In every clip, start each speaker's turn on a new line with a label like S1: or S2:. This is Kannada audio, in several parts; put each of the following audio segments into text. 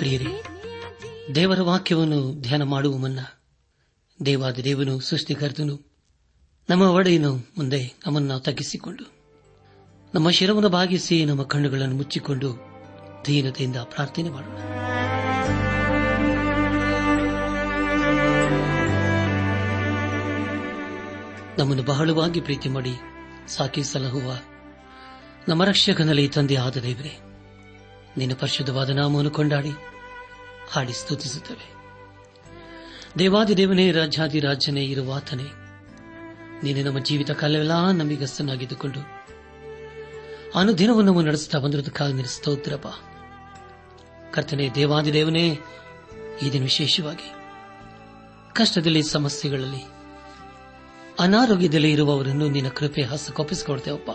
S1: ಪ್ರಿಯರೇ, ದೇವರ ವಾಕ್ಯವನ್ನು ಧ್ಯಾನ ಮಾಡುವ ಮುನ್ನ ದೇವಾದ ದೇವನು, ಸೃಷ್ಟಿಕರ್ತನು, ನಮ್ಮ ಒಡೆಯನು ಮುಂದೆ ನಮ್ಮನ್ನು ತಗ್ಗಿಸಿಕೊಂಡು, ನಮ್ಮ ಶಿರವನ್ನು ಭಾಗಿಸಿ ನಮ್ಮ ಕಣ್ಣುಗಳನ್ನು ಮುಚ್ಚಿಕೊಂಡು ದೀನತೆಯಿಂದ ಪ್ರಾರ್ಥನೆ ಮಾಡೋಣ. ನಮ್ಮನ್ನು ಬಹಳವಾಗಿ ಪ್ರೀತಿ ಮಾಡಿ ಸಾಕಿ ಸಲಹುವ ನಮ್ಮ ರಕ್ಷಕನಲ್ಲಿ ತಂದೆ ಆದ ದೇವರೇ ನಿನ್ನ ಪರಿಶುದ್ಧವಾದ ನಾಮವನ್ನು ಕೊಂಡಾಡಿ, ಹಾಡಿ ಸ್ತುತಿಸುತ್ತವೆ. ದೇವಾದಿ ದೇವನೇ ರಾಜ್ಯಾದಿ ರಾಜ್ಯನೇ ಇರುವಾತನೇ ನೀನೆ ನಮ್ಮ ಜೀವಿತ ಕಾಲವೆಲ್ಲ ನಮಿಗಸ್ತನಾಗಿದ್ದುಕೊಂಡು ಅನುದಿನವನ್ನು ನಾವು ನಡೆಸುತ್ತಾ ಬಂದಿರುವುದಕ್ಕಾಗಿ ನಿನ್ನ ಕರ್ತನೆ ದೇವಾದಿ ದೇವನೇ ಈ ದಿನ ವಿಶೇಷವಾಗಿ, ಕಷ್ಟದಲ್ಲಿ, ಸಮಸ್ಯೆಗಳಲ್ಲಿ, ಅನಾರೋಗ್ಯದಲ್ಲಿ ಇರುವವರನ್ನು ನಿನ್ನ ಕೃಪೆ ಹಸ್ತಕ್ಕೊಪ್ಪಿಸಿಕೊಡ್ತೇವಪ್ಪ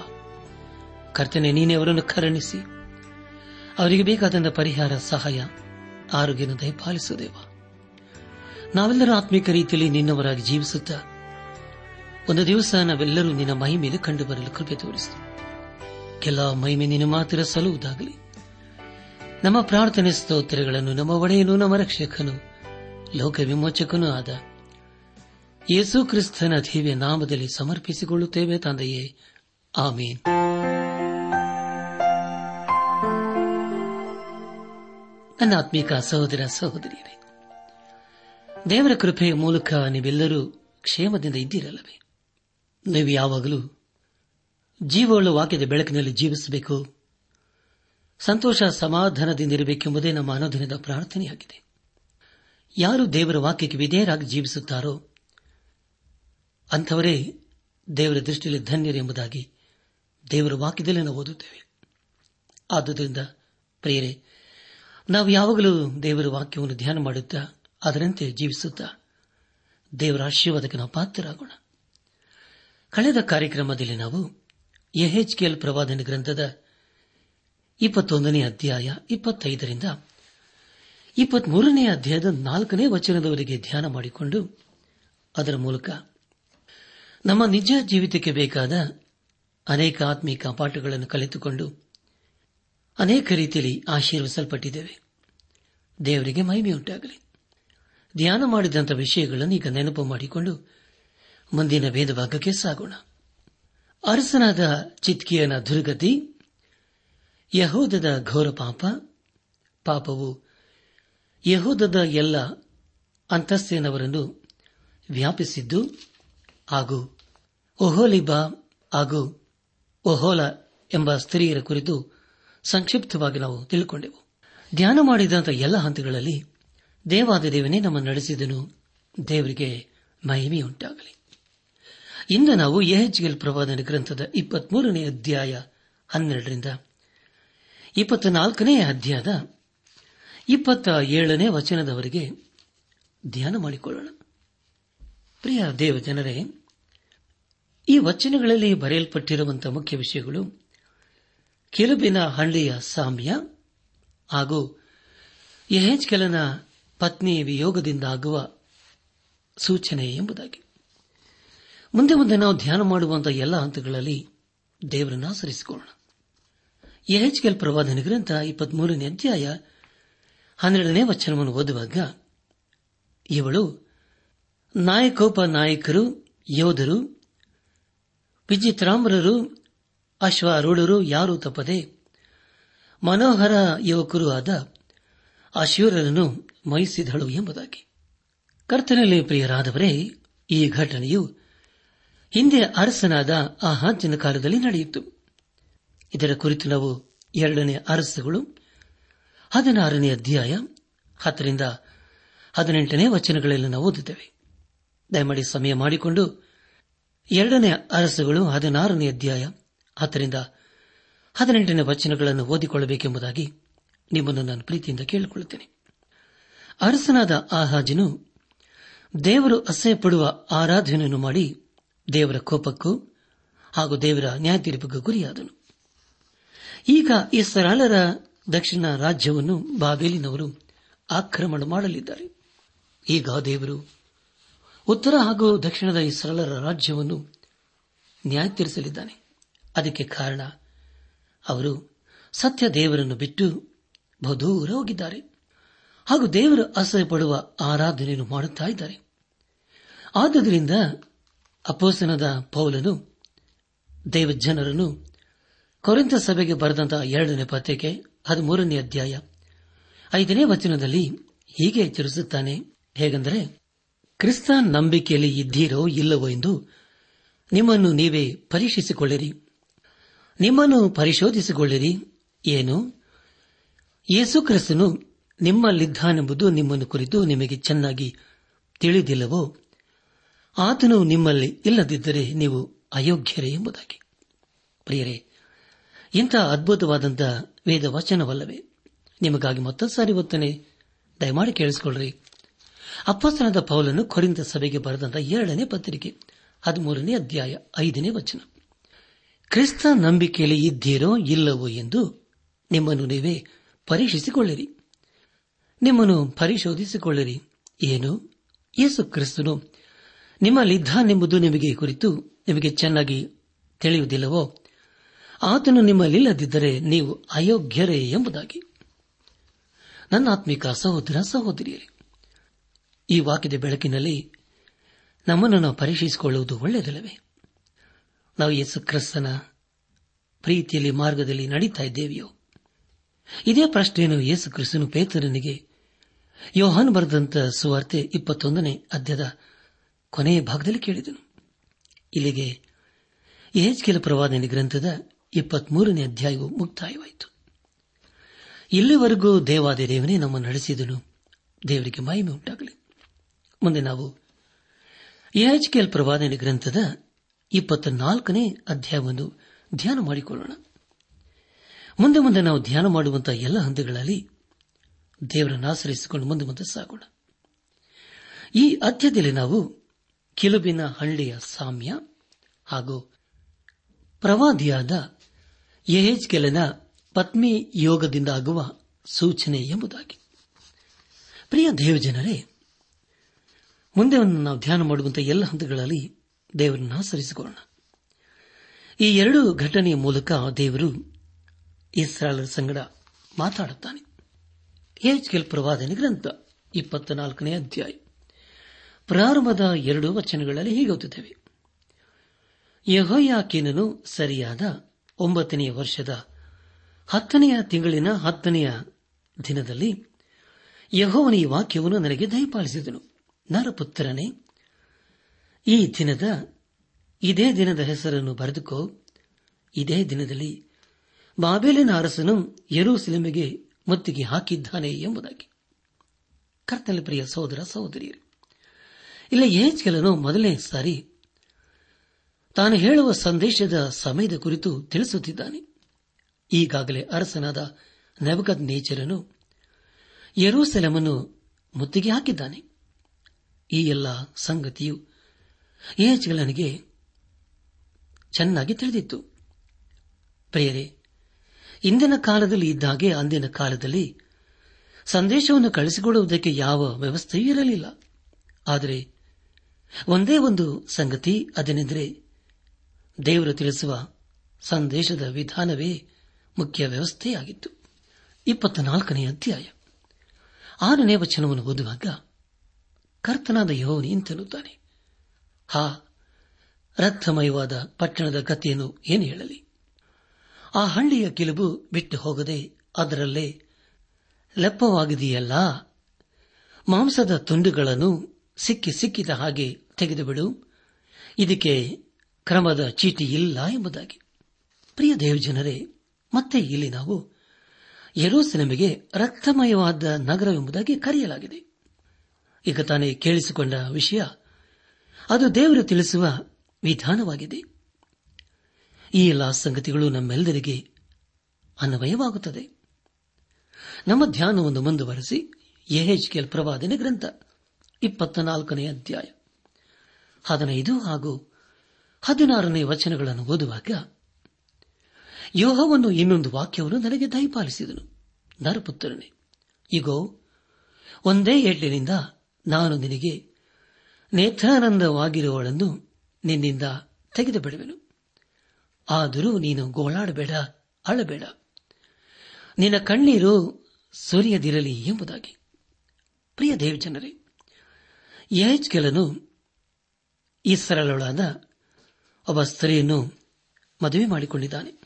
S1: ಕರ್ತನೆ, ನೀನೇ ಅವರನ್ನು ಕರುಣಿಸಿ ಅವರಿಗೆ ಬೇಕಾದಂಥ ಪರಿಹಾರ, ಸಹಾಯ ಆರೋಗ್ಯನ ದಯಪಾಲಿಸುವುದೇವ ನಾವೆಲ್ಲರೂ ಆತ್ಮಿಕ ರೀತಿಯಲ್ಲಿ ನಿನ್ನವರಾಗಿ ಜೀವಿಸುತ್ತಾ ಒಂದು ದಿವಸ ನಾವೆಲ್ಲರೂ ನಿನ್ನ ಮಹಿಮೆಯಲ್ಲಿ ಕಂಡು ಬರಲು ಕೃಪೆ ತೋರಿಸಿತು ಕೆಲ ಮಹಿಮೆ ನಿನ್ನ ಮಾತ್ರ ಸಲ್ಲುವುದಾಗಲಿ. ನಮ್ಮ ಪ್ರಾರ್ಥನೆ ಸ್ತೋತ್ರಗಳನ್ನು, ನಮ್ಮ ಒಡೆಯನು, ನಮ್ಮ ರಕ್ಷಕನು, ಲೋಕ ವಿಮೋಚಕನೂ ಆದ ಯೇಸು ಕ್ರಿಸ್ತನ ದೇವಿಯ ನಾಮದಲ್ಲಿ ಸಮರ್ಪಿಸಿಕೊಳ್ಳುತ್ತೇವೆ ತಂದೆಯೇ. ಆಮೀನ್. ನನ್ನ ಆತ್ಮೀಕ ಸಹೋದರ ಸಹೋದರಿಯರೇ, ದೇವರ ಕೃಪೆಯ ಮೂಲಕ ನೀವೆಲ್ಲರೂ ಕ್ಷೇಮದಿಂದ ಇದ್ದೀರಲ್ಲವೇ? ನೀವು ಯಾವಾಗಲೂ ಜೀವವುಳ್ಳ ವಾಕ್ಯದ ಬೆಳಕಿನಲ್ಲಿ ಜೀವಿಸಬೇಕು, ಸಂತೋಷ ಸಮಾಧಾನದಿಂದಿರಬೇಕೆಂಬುದೇ ನಮ್ಮ ಅನುದಿನದ ಪ್ರಾರ್ಥನೆಯಾಗಿದೆ. ಯಾರು ದೇವರ ವಾಕ್ಯಕ್ಕೆ ವಿಧೇಯರಾಗಿ ಜೀವಿಸುತ್ತಾರೋ, ಅಂಥವರೇ ದೇವರ ದೃಷ್ಟಿಯಲ್ಲಿ ಧನ್ಯರು ಎಂಬುದಾಗಿ ದೇವರ ವಾಕ್ಯದಲ್ಲಿ ನಾವು ಓದುತ್ತೇವೆ. ಆದುದರಿಂದ ಪ್ರಿಯರೇ ನಾವು ಯಾವಾಗಲೂ ದೇವರ ವಾಕ್ಯವನ್ನು ಧ್ಯಾನ ಮಾಡುತ್ತಾ ಅದರಂತೆ ಜೀವಿಸುತ್ತಾ ದೇವರ ಆಶೀರ್ವಾದಕ್ಕೆ ನಾವು ಪಾತ್ರರಾಗೋಣ. ಕಳೆದ ಕಾರ್ಯಕ್ರಮದಲ್ಲಿ ನಾವು ಎಹೆಚ್ಕೆಎಲ್ ಪ್ರವಾದನ ಗ್ರಂಥದ ಇಪ್ಪತ್ತೊಂದನೇ ಅಧ್ಯಾಯ ಇಪ್ಪತ್ತೈದರಿಂದ ಇಪ್ಪತ್ಮೂರನೇ ಅಧ್ಯಾಯದ ನಾಲ್ಕನೇ ವಚನದವರೆಗೆ ಧ್ಯಾನ ಮಾಡಿಕೊಂಡು ಅದರ ಮೂಲಕ ನಮ್ಮ ನಿಜ ಜೀವಿತಕ್ಕೆ ಬೇಕಾದ ಅನೇಕ ಆತ್ಮೀಕ ಪಾಠಗಳನ್ನು ಕಲಿತುಕೊಂಡು ಅನೇಕ ರೀತಿಯಲ್ಲಿ ಆಶೀರ್ವಿಸಲ್ಪಟ್ಟಿದ್ದೇವೆ. ದೇವರಿಗೆ ಮಹಿಮೆಯುಂಟಾಗಲಿ. ಧ್ಯಾನ ಮಾಡಿದಂಥ ವಿಷಯಗಳನ್ನು ಈಗ ನೆನಪು ಮಾಡಿಕೊಂಡು ಮುಂದಿನ ವೇದಭಾಗಕ್ಕೆ ಸಾಗೋಣ. ಅರಸನಾದ ಚಿತ್ಕಿಯನ ದುರ್ಗತಿ, ಯಹೋದದ ಘೋರ ಪಾಪ, ಪಾಪವು ಯಹೋದದ ಎಲ್ಲ ಅಂತಸ್ತಿನವರನ್ನು ವ್ಯಾಪಿಸಿದ್ದು ಹಾಗೂ ಒಹೋಲಿಬಾ ಹಾಗೂ ಒಹೋಲ ಎಂಬ ಸ್ತ್ರೀಯರ ಕುರಿತು ಸಂಕ್ಷಿಪ್ತವಾಗಿ ನಾವು ತಿಳ್ಕೊಂಡೆವು. ಧ್ಯಾನ ಮಾಡಿದಂಥ ಎಲ್ಲ ಹಂತಗಳಲ್ಲಿ ದೇವಾದ ದೇವನೇ ನಮ್ಮ ನಡೆಸಿದನು. ದೇವರಿಗೆ ಮಹಿಮೆಯುಂಟಾಗಲಿ. ಇಂದು ನಾವು ಎಲ್ ಪ್ರವಾದನ ಗ್ರಂಥದ ಇಪ್ಪತ್ಮೂರನೇ ಅಧ್ಯಾಯ ಹನ್ನೆರಡರಿಂದ ಇಪ್ಪತ್ನಾಲ್ಕನೇ ಅಧ್ಯಾಯದ ಇಪ್ಪತ್ತ ಏಳನೇ ವಚನದವರೆಗೆ ಧ್ಯಾನ ಮಾಡಿಕೊಳ್ಳೋಣ. ಪ್ರಿಯ ದೇವ ಜನರೇ ಈ ವಚನಗಳಲ್ಲಿ ಬರೆಯಲ್ಪಟ್ಟಿರುವಂತಹ ಮುಖ್ಯ ವಿಷಯಗಳು ಕೆಲಬಿನ ಹಳ್ಳಿಯ ಸಾಮ್ಯ ಹಾಗೂ ಯಹೆಜ್ಕೆಲನ ಪತ್ನಿ ವಿಯೋಗದಿಂದಾಗುವ ಸೂಚನೆ ಎಂಬುದಾಗಿ. ಮುಂದೆ ಮುಂದೆ ನಾವು ಧ್ಯಾನ ಮಾಡುವಂತಹ ಎಲ್ಲ ಹಂತಗಳಲ್ಲಿ ದೇವರನ್ನು ಆಚರಿಸಿಕೊಳ್ಳೋಣ. ಯಹೆಚ್ಕೆಲ್ ಪ್ರವಾದನ ಗ್ರಂಥ ಇಪ್ಪತ್ಮೂರನೇ ಅಧ್ಯಾಯ ಹನ್ನೆರಡನೇ ವಚನವನ್ನು ಓದುವಾಗ, ಇವಳು ನಾಯಕೋಪ ನಾಯಕರು ಯೋಧರು ವಿಚಿತ್ರಾಂಬರರು ಅಶ್ವಾರೂಢರು ಯಾರೂ ತಪ್ಪದೆ ಮನೋಹರ ಯುವಕರು ಆದ ಅಶ್ವರರನ್ನು ಮೈಸಿದಳು ಎಂಬುದಾಗಿ. ಕರ್ತನಲ್ಲಿ ಪ್ರಿಯರಾದವರೇ, ಈ ಘಟನೆಯು ಹಿಂದೆ ಅರಸನಾದ ಆ ಹಾಂಚಿನ ಕಾಲದಲ್ಲಿ ನಡೆಯಿತು. ಇದರ ಕುರಿತು ನಾವು ಎರಡನೇ ಅರಸುಗಳು, ಹದಿನಾರನೇ ಅಧ್ಯಾಯ, ಹತ್ತರಿಂದ ಹದಿನೆಂಟನೇ ವಚನಗಳಲ್ಲಿ ನಾವು ಓದುತ್ತೇವೆ. ದಯಮಾಡಿ ಸಮಯ ಮಾಡಿಕೊಂಡು ಎರಡನೇ ಅರಸುಗಳು, ಹದಿನಾರನೇ ಅಧ್ಯಾಯ ಹತ್ತರಿಂದ ಹದಿನೆಂಟನೇ ವಚನಗಳನ್ನು ಓದಿಕೊಳ್ಳಬೇಕೆಂಬುದಾಗಿ ನಿಮ್ಮನ್ನು ನಾನು ಪ್ರೀತಿಯಿಂದ ಕೇಳಿಕೊಳ್ಳುತ್ತೇನೆ. ಅರಸನಾದ ಆಹಾಜನು ದೇವರು ಅಸಹ್ಯಪಡುವ ಆರಾಧನೆಯನ್ನು ಮಾಡಿ ದೇವರ ಕೋಪಕ್ಕೂ ಹಾಗೂ ದೇವರ ನ್ಯಾಯತೀರ್ಪಿಗೂ ಗುರಿಯಾದನು. ಈಗ ಈ ಸರಳರ ದಕ್ಷಿಣ ರಾಜ್ಯವನ್ನು ಬಾಬೇಲಿನವರು ಆಕ್ರಮಣ ಮಾಡಲಿದ್ದಾರೆ. ಈಗ ದೇವರು ಉತ್ತರ ಹಾಗೂ ದಕ್ಷಿಣದ ಈ ಸರಳರ ರಾಜ್ಯವನ್ನು ನ್ಯಾಯ ತೀರಿಸಲಿದ್ದಾನೆ ಅದಕ್ಕೆ ಕಾರಣ, ಅವರು ಸತ್ಯ ದೇವರನ್ನು ಬಿಟ್ಟು ಬಹುದೂರ ಹೋಗಿದ್ದಾರೆ. ಹಾಗೂ ದೇವರು ಅಸಹ್ಯಪಡುವ ಆರಾಧನೆಯನ್ನು ಮಾಡುತ್ತಾ ಇದ್ದಾರೆ. ಆದುದರಿಂದ ಅಪೋಸನದ ಪೌಲನು ದೇವಜನರನ್ನು ಕೊರೆಂತ ಸಭೆಗೆ ಬರೆದಂತಹ ಎರಡನೇ ಪತ್ರಿಕೆ ಹದಿಮೂರನೇ ಅಧ್ಯಾಯ ಐದನೇ ವಚನದಲ್ಲಿ ಹೀಗೆ ಎಚ್ಚರಿಸುತ್ತಾನೆ ಹೇಗೆಂದರೆ, ಕ್ರಿಸ್ತ ನಂಬಿಕೆಯಲ್ಲಿ ಇದ್ದೀರೋ ಇಲ್ಲವೋ ಎಂದು ನಿಮ್ಮನ್ನು ನೀವೇ ಪರೀಕ್ಷಿಸಿಕೊಳ್ಳಿರಿ. ನಿಮ್ಮನ್ನು ಪರಿಶೋಧಿಸಿಕೊಳ್ಳಿರಿ. ಏನು? ಯೇಸುಕ್ರಿಸ್ತನು ನಿಮ್ಮಲ್ಲಿದ್ದಾನೆಂಬುದು ನಿಮ್ಮನ್ನು ಕುರಿತು ನಿಮಗೆ ಚೆನ್ನಾಗಿ ತಿಳಿದಿಲ್ಲವೋ? ಆತನು ನಿಮ್ಮಲ್ಲಿ ಇಲ್ಲದಿದ್ದರೆ ನೀವು ಅಯೋಗ್ಯರೇ ಎಂಬುದಾಗಿ. ಪ್ರಿಯರೇ, ಇಂಥ ಅದ್ಭುತವಾದಂಥ ವೇದ ವಚನವಲ್ಲವೇ ನಿಮಗಾಗಿ ಮತ್ತೊಂದು ಸಾರಿ ಒತ್ತನೆ. ದಯಮಾಡಿ ಕೇಳಿಸಿಕೊಳ್ಳ್ರಿ. ಅಪ್ಪಸ್ತನದ ಪೌಲನ್ನು ಕೊರಿಂದ ಸಭೆಗೆ ಬರೆದಂತಹ ಎರಡನೇ ಪತ್ರಿಕೆ, ಹದಿಮೂರನೇ ಅಧ್ಯಾಯ, ಐದನೇ ವಚನ. ಕ್ರಿಸ್ತ ನಂಬಿಕೆಯಲ್ಲಿ ಇದ್ದೀರೋ ಇಲ್ಲವೋ ಎಂದು ನಿಮ್ಮನ್ನು ನೀವೇ ಪರೀಕ್ಷಿಸಿಕೊಳ್ಳಿರಿ. ನಿಮ್ಮನ್ನು ಪರಿಶೋಧಿಸಿಕೊಳ್ಳಿರಿ. ಏನು? ಯೇಸು ಕ್ರಿಸ್ತನು ನಿಮ್ಮಲ್ಲಿದ್ದಾನೆಂಬುದು ನಿಮಗೆ ಕುರಿತು ನಿಮಗೆ ಚೆನ್ನಾಗಿ ತಿಳಿಯುವುದಿಲ್ಲವೋ? ಆತನು ನಿಮ್ಮಲ್ಲಿಲ್ಲದಿದ್ದರೆ ನೀವು ಅಯೋಗ್ಯರೇ ಎಂಬುದಾಗಿ. ನನ್ನ ಆತ್ಮಿಕ ಸಹೋದರ ಸಹೋದರಿಯರೇ, ಈ ವಾಕ್ಯದ ಬೆಳಕಿನಲ್ಲಿ ನಮ್ಮನ್ನು ನಾವು ಪರೀಕ್ಷಿಸಿಕೊಳ್ಳುವುದು ಒಳ್ಳೆಯದಲ್ಲವೇ? ನಾವು ಯೇಸು ಕ್ರಿಸ್ತನ ಪ್ರೀತಿಯಲ್ಲಿ ಮಾರ್ಗದಲ್ಲಿ ನಡೀತಾ ಇದ್ದೇವೆಯೋ? ಇದೇ ಪ್ರಶ್ನೆಯನ್ನು ಯೇಸು ಕ್ರಿಸ್ತನು ಪೇತರನಿಗೆ ಯೋಹಾನ್ ಬರೆದಂತ ಸುವಾರ್ತೆ ಇಪ್ಪತ್ತೊಂದನೇ ಅಧ್ಯದ ಕೊನೆಯ ಭಾಗದಲ್ಲಿ ಕೇಳಿದನು. ಇಲ್ಲಿಗೆ ಯಹಜ್ಕೆಲ ಪ್ರವಾದನೆ ಗ್ರಂಥದ ಇಪ್ಪತ್ಮೂರನೇ ಅಧ್ಯಾಯವು ಮುಕ್ತಾಯವಾಯಿತು. ಇಲ್ಲಿವರೆಗೂ ದೇವಾದಿ ದೇವನೇ ನಮ್ಮ ನಡೆಸಿದನು. ದೇವರಿಗೆ ಮಹಿಮೆ ಉಂಟಾಗಲಿ. ಮುಂದೆ ನಾವು ಯಹಜ್ಕೆಲ್ ಪ್ರವಾದನೆ ಗ್ರಂಥದ ಇಪ್ಪತ್ತ ನಾಲ್ಕನೇ ಅಧ್ಯಾಯವನ್ನು ಧ್ಯಾನ ಮಾಡಿಕೊಳ್ಳೋಣ. ಮುಂದೆ ಮುಂದೆ ನಾವು ಧ್ಯಾನ ಮಾಡುವಂತಹ ಎಲ್ಲ ಹಂತಗಳಲ್ಲಿ ದೇವರನ್ನು ಆಶ್ರಯಿಸಿಕೊಂಡು ಮುಂದೆ ಮುಂದೆ ಸಾಗೋಣ. ಈ ಅಧ್ಯದಲ್ಲಿ ನಾವು ಕಿಲುಬಿನ ಹಳ್ಳಿಯ ಸಾಮ್ಯ ಹಾಗೂ ಪ್ರವಾದಿಯಾದ ಯಹೆಜ್ಕೆಲನ ಪತ್ನಿ ಯೋಗದಿಂದ ಆಗುವ ಸೂಚನೆ ಎಂಬುದಾಗಿ. ಪ್ರಿಯ ದೇವಜನರೇ, ಮುಂದೆ ನಾವು ಧ್ಯಾನ ಮಾಡುವಂತಹ ಎಲ್ಲ ಹಂತಗಳಲ್ಲಿ ದೇವರನ್ನು ಸರಿಸಿಕೊಳ್ಳೋಣ ಈ ಎರಡು ಘಟನೆಯ ಮೂಲಕ ದೇವರು ಇಸ್ರಾಲರ ಸಂಗಡ ಮಾತಾಡುತ್ತಾನೆ. ಹೆಚ್ಕೆಲ್ ಪ್ರವಾದನೆ ಗ್ರಂಥ ಇಪ್ಪತ್ತ ನಾಲ್ಕನೇ ಅಧ್ಯಾಯ. ಪ್ರಾರಂಭದ ಎರಡು ವಚನಗಳಲ್ಲಿ ಹೀಗೆ ಓದುತ್ತೇವೆ. ಯಹೋಯಾಕೀನನು ಸರಿಯಾದ ಒಂಬತ್ತನೆಯ ವರ್ಷದ ಹತ್ತನೆಯ ತಿಂಗಳಿನ ಹತ್ತನೆಯ ದಿನದಲ್ಲಿ ಯಹೋವನ ಈ ವಾಕ್ಯವನ್ನು ನನಗೆ ದಯಪಾಲಿಸಿದನು. ನರಪುತ್ರನೇ ಈ ದಿನದ, ಇದೇ ದಿನದ ಹೆಸರನ್ನು ಬರೆದುಕೋ. ಇದೇ ದಿನದಲ್ಲಿ ಬಾಬೇಲಿನ ಅರಸನು ಯರೂಸಲೇಮಿಗೆ ಮುತ್ತಿಗೆ ಹಾಕಿದ್ದಾನೆ ಎಂಬುದಾಗಿ. ಕರ್ತನ ಪ್ರಿಯ ಸಹೋದರ, ಸಹೋದರಿಯರು, ಇಲ್ಲ ಏಜ್ಗೆಲನು ಮೊದಲನೇ ಸಾರಿ ತಾನು ಹೇಳುವ ಸಂದೇಶದ ಸಮಯದ ಕುರಿತು ತಿಳಿಸುತ್ತಿದ್ದಾನೆ. ಈಗಾಗಲೇ ಅರಸನಾದ ನವಗದ್ ನೇಚರನು ಯರೂಸೆಲಮನ್ನು ಮುತ್ತಿಗೆ ಹಾಕಿದ್ದಾನೆ. ಈ ಎಲ್ಲ ಸಂಗತಿಯು ಏಜ್ಗಳನಿಗೆ ಚೆನ್ನಾಗಿ ತಿಳಿದಿತ್ತು. ಪ್ರಿಯರೇ, ಇಂದಿನ ಕಾಲದಲ್ಲಿ ಇದ್ದಾಗೆ ಅಂದಿನ ಕಾಲದಲ್ಲಿ ಸಂದೇಶವನ್ನು ಕಳಿಸಿಕೊಡುವುದಕ್ಕೆ ಯಾವ ವ್ಯವಸ್ಥೆಯೂ ಇರಲಿಲ್ಲ. ಆದರೆ ಒಂದೇ ಒಂದು ಸಂಗತಿ ಅದೇನೆಂದರೆ ದೇವರು ತಿಳಿಸುವ ಸಂದೇಶದ ವಿಧಾನವೇ ಮುಖ್ಯ ವ್ಯವಸ್ಥೆಯಾಗಿತ್ತು. ಇಪ್ಪತ್ತ ನಾಲ್ಕನೇ ಅಧ್ಯಾಯ. ಆರನೇ ವಚನವನ್ನು ಓದುವಾಗ ಕರ್ತನಾದ ಯೋವನಿ ಇಂತೆನ್ನುತ್ತಾನೆ. ಹಾ, ರಕ್ತಮಯವಾದ ಪಟ್ಟಣದ ಗತಿಯನ್ನು ಏನು ಹೇಳಲಿ? ಆ ಹಳ್ಳಿಯ ಕಿಲುಬು ಬಿಟ್ಟು ಹೋಗದೆ ಅದರಲ್ಲೇ ಲೆಪ್ಪವಾಗಿದೆಯಲ್ಲ? ಮಾಂಸದ ತುಂಡುಗಳನ್ನು ಸಿಕ್ಕಿ ಸಿಕ್ಕಿದ ಹಾಗೆ ತೆಗೆದುಬಿಡು. ಇದಕ್ಕೆ ಕ್ರಮದ ಚೀಟಿ ಇಲ್ಲ ಎಂಬುದಾಗಿ. ಪ್ರಿಯ ದೇವಜನರೇ, ಮತ್ತೆ ಇಲ್ಲಿ ನಾವು ಯರೂಸೆಲೆಮಿಗೆ ರಕ್ತಮಯವಾದ ನಗರವೆಂಬುದಾಗಿ ಕರೆಯಲಾಗಿದೆ. ಈಗ ತಾನೇ ಕೇಳಿಸಿಕೊಂಡ ವಿಷಯ ಅದು ದೇವರು ತಿಳಿಸುವ ವಿಧಾನವಾಗಿದೆ. ಈ ಎಲ್ಲ ಸಂಗತಿಗಳು ನಮ್ಮೆಲ್ಲರಿಗೆ ಅನ್ವಯವಾಗುತ್ತದೆ. ನಮ್ಮ ಧ್ಯಾನವನ್ನು ಮುಂದುವರೆಸಿ ಎಹೆಚ್ಕೆಲ್ ಪ್ರವಾದನೆ ಗ್ರಂಥ ಇಪ್ಪತ್ತ ನಾಲ್ಕನೇ ಅಧ್ಯಾಯ, ಹದಿನೈದು ಹಾಗೂ ಹದಿನಾರನೇ ವಚನಗಳನ್ನು ಓದುವಾಗ ಯೋಹವನ್ನು ಇನ್ನೊಂದು ವಾಕ್ಯವನ್ನು ನನಗೆ ದಯಪಾಲಿಸಿದನು. ನರಪುತ್ರನೇ ಈಗೋ ಒಂದೇ ಏಟ್ಲಿನಿಂದ ನಾನು ನಿನಗೆ ನೇತ್ರಾನಂದವಾಗಿರುವವಳನ್ನು ನಿನ್ನಿಂದ ತೆಗೆದು ಬಿಡುವೆನು ಆದರೂ ನೀನು ಗೋಳಾಡಬೇಡ, ಅಳಬೇಡ. ನಿನ್ನ ಕಣ್ಣೀರು ಸುರಿಯದಿರಲಿ ಎಂಬುದಾಗಿ. ಪ್ರಿಯ ದೇವಜನರೇ ಕೆಲನು ಈ ಸರಳಳಾದ ಒಬ್ಬ ಸ್ತ್ರೀಯನ್ನು ಮದುವೆ ಮಾಡಿಕೊಂಡಿದ್ದಾನೆ.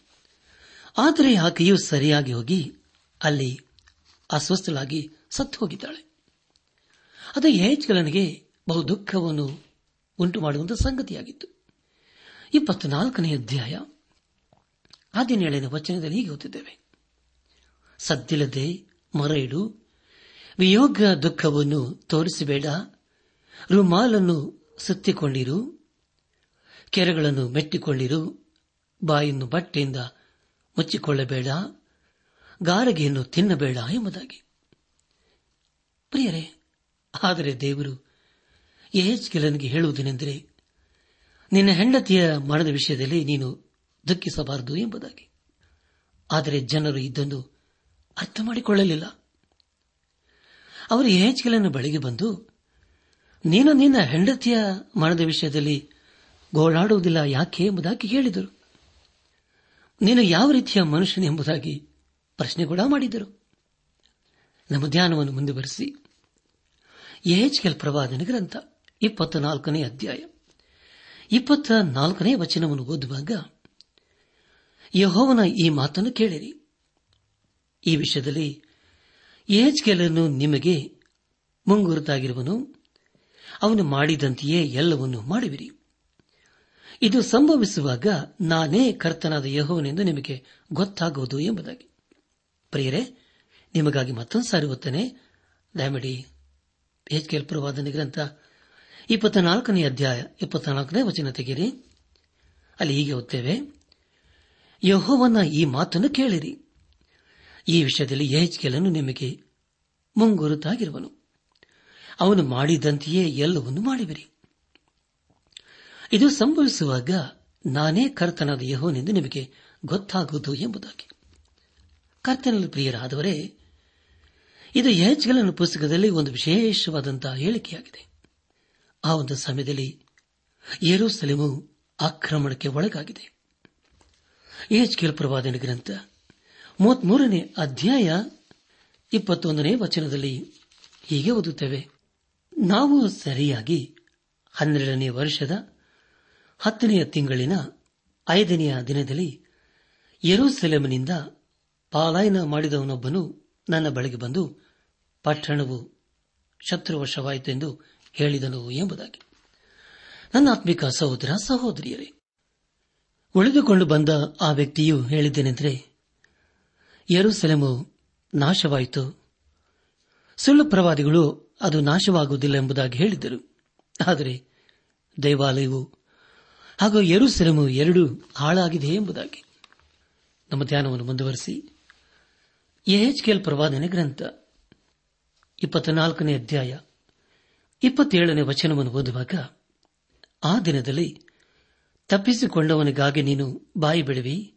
S1: ಆದರೆ ಆಕೆಯು ಸರಿಯಾಗಿ ಹೋಗಿ ಅಲ್ಲಿ ಅಸ್ವಸ್ಥಳಾಗಿ ಸತ್ತು ಹೋಗಿದ್ದಾಳೆ ಅದು ಯಹೆಚ್ಕೆಲನಿಗೆ ಬಹು ದುಃಖವನ್ನು ಉಂಟು ಮಾಡುವಂತಹ ಸಂಗತಿಯಾಗಿತ್ತು. ಇಪ್ಪತ್ನಾಲ್ಕನೇ ಅಧ್ಯಾಯ ಹದಿನೇಳನೇ ವಚನದಲ್ಲಿ ಹೀಗೆ ಓದಿದ್ದೇವೆ ಸದ್ದಿಲ್ಲದೆ ಮರೈಡು ವಿಯೋಗ ದುಃಖವನ್ನು ತೋರಿಸಬೇಡ, ರುಮಾಲನ್ನು ಸುತ್ತಿಕೊಂಡಿರು, ಕೆರೆಗಳನ್ನು ಮೆಟ್ಟಿಕೊಂಡಿರು ಬಾಯನ್ನು ಬಟ್ಟೆಯಿಂದ ಮುಚ್ಚಿಕೊಳ್ಳಬೇಡ, ಗಾರಗೆಯನ್ನು ತಿನ್ನಬೇಡ ಎಂಬುದಾಗಿ. ಪ್ರಿಯರೇ, ಆದರೆ ದೇವರು ಯಹೆಚ್ಕೆಲನಿಗೆ ಹೇಳುವುದೇನೆಂದರೆ, ನಿನ್ನ ಹೆಂಡತಿಯ ಮರಣದ ವಿಷಯದಲ್ಲಿ ನೀನು ದುಃಖಿಸಬಾರದು ಎಂಬುದಾಗಿ. ಆದರೆ ಜನರು ಇದನ್ನು ಅರ್ಥ ಮಾಡಿಕೊಳ್ಳಲಿಲ್ಲ ಅವರು ಯಹೆಚ್ಕೆಲನ ಬಳಿಗೆ ಬಂದು, ನೀನು ನಿನ್ನ ಹೆಂಡತಿಯ ಮರಣದ ವಿಷಯದಲ್ಲಿ ಗೋಳಾಡುವುದಿಲ್ಲ ಯಾಕೆ ಎಂಬುದಾಗಿ ಹೇಳಿದರು. ನೀನು ಯಾವ ರೀತಿಯ ಮನುಷ್ಯನೆಂಬುದಾಗಿ ಪ್ರಶ್ನೆ ಕೂಡ ಮಾಡಿದರು. ನಮ್ಮ ಧ್ಯಾನವನ್ನು ಮುಂದುವರೆಸಿ ಎಚ್ಕೆಲ್ ಪ್ರವಾದನ ಗ್ರಂಥ. ಇಪ್ಪತ್ತ ನಾಲ್ಕನೇ ಅಧ್ಯಾಯ. ಇಪ್ಪತ್ತ ನಾಲ್ಕನೇ ವಚನವನ್ನು ಓದುವಾಗ ಯಹೋವನ ಈ ಮಾತನ್ನು ಕೇಳಿರಿ. ಈ ವಿಷಯದಲ್ಲಿ ಎಚ್ಕೆಲನ್ನು ನಿಮಗೆ ಮುಂಗುರುತಾಗಿರುವನು, ಅವನು ಮಾಡಿದಂತೆಯೇ ಎಲ್ಲವನ್ನೂ ಮಾಡುವಿರಿ. ಇದು ಸಂಭವಿಸುವಾಗ ನಾನೇ ಕರ್ತನಾದ ಯಹೋವನೆಂದು ನಿಮಗೆ ಗೊತ್ತಾಗುವುದು ಎಂಬುದಾಗಿ. ಪ್ರಿಯರೇ, ನಿಮಗಾಗಿ ಮತ್ತೊಂದು ಸಾರಿ ಓದ್ತಾನೆ ದಯಮಾಡಿ ಎಚ್ಕೆಲ್ ಪ್ರವಾದನೆ ಗ್ರಂಥ ಇಪ್ಪತ್ತ ನಾಲ್ಕನೇ ಅಧ್ಯಾಯ ಇಪ್ಪತ್ತ ನಾಲ್ಕನೇ ವಚನ ತೆಗೆಯಿರಿ. ಅಲ್ಲಿ ಹೀಗೆ ಓದ್ತೇವೆ. ಯಹೋವನ ಈ ಮಾತನ್ನು ಕೇಳಿರಿ. ಈ ವಿಷಯದಲ್ಲಿ ಯಹೆಚ್ಕೆಲನ್ನು ನಿಮಗೆ ಮುಂಗುರುತಾಗಿರುವನು. ಅವನು ಮಾಡಿದಂತೆಯೇ ಎಲ್ಲವನ್ನೂ ಮಾಡುವಿರಿ ಇದು ಸಂಭವಿಸುವಾಗ ನಾನೇ ಕರ್ತನಾದ ಯಹೋನೆಂದು ನಿಮಗೆ ಗೊತ್ತಾಗುವುದು ಎಂಬುದಾಗಿ. ಕರ್ತನಲ್ಲಿ ಪ್ರಿಯರಾದವರೇ, ಇದು ಯಹೆಚ್ಗೆಲನ ಪುಸ್ತಕದಲ್ಲಿ ಒಂದು ವಿಶೇಷವಾದಂತಹ ಹೇಳಿಕೆಯಾಗಿದೆ. ಆ ಒಂದು ಸಮಯದಲ್ಲಿ ಏರೋಸಲೆಮು ಆಕ್ರಮಣಕ್ಕೆ ಒಳಗಾಗಿದೆ. ಯಹೆಚ್ಕೆಲ್ ಪ್ರವಾದನ ಗ್ರಂಥ ಮೂವತ್ಮೂರನೇ ಅಧ್ಯಾಯ ಇಪ್ಪತ್ತೊಂದನೇ ವಚನದಲ್ಲಿ ಹೀಗೆ ಓದುತ್ತೇವೆ. ನಾವು ಸರಿಯಾಗಿ ಹನ್ನೆರಡನೇ ವರ್ಷದ ಹತ್ತನೆಯ ತಿಂಗಳಿನ ಐದನೆಯ ದಿನದಲ್ಲಿ ಯರೂಸೆಲೆಮನಿಂದ ಪಾಲಾಯನ ಮಾಡಿದವನೊಬ್ಬನು ನನ್ನ ಬಳಿಗೆ ಬಂದು ಪಟ್ಟಣವು ಶತ್ರುವಶವಾಯಿತು ಎಂದು ಹೇಳಿದನು ಎಂಬುದಾಗಿ. ನನ್ನ ಆತ್ಮಿಕ ಸಹೋದರ, ಸಹೋದರಿಯರೇ, ಉಳಿದುಕೊಂಡು ಬಂದ ಆ ವ್ಯಕ್ತಿಯು ಹೇಳಿದ್ದೇನೆಂದರೆ, ಯರುಸೆಲೆಮು ನಾಶವಾಯಿತು. ಸುಳ್ಳು ಪ್ರವಾದಿಗಳು ಅದು ನಾಶವಾಗುವುದಿಲ್ಲ ಎಂಬುದಾಗಿ ಹೇಳಿದ್ದರು. ಆದರೆ ದೇವಾಲಯವು, ಹಾಗೂ ಯರುಸೆಲೆಮು ಎರಡೂ ಹಾಳಾಗಿದೆ ಎಂಬುದಾಗಿ. ನಮ್ಮ ಧ್ಯಾನವನ್ನು ಮುಂದುವರೆಸಿ. ಎಹೆಚ್ಕೆಲ್ ಪ್ರವಾದನೆ ಗ್ರಂಥ, ಇಪ್ಪತ್ನಾಲ್ಕನೇ ಅಧ್ಯಾಯ. ಇಪ್ಪತ್ತೇಳನೇ ವಚನವನ್ನು ಓದುವಾಗ, ಆ ದಿನದಲ್ಲಿ ತಪ್ಪಿಸಿಕೊಂಡವನಿಗಾಗಿ ನೀನು ಬಾಯಿ ಬಿಡುವಿ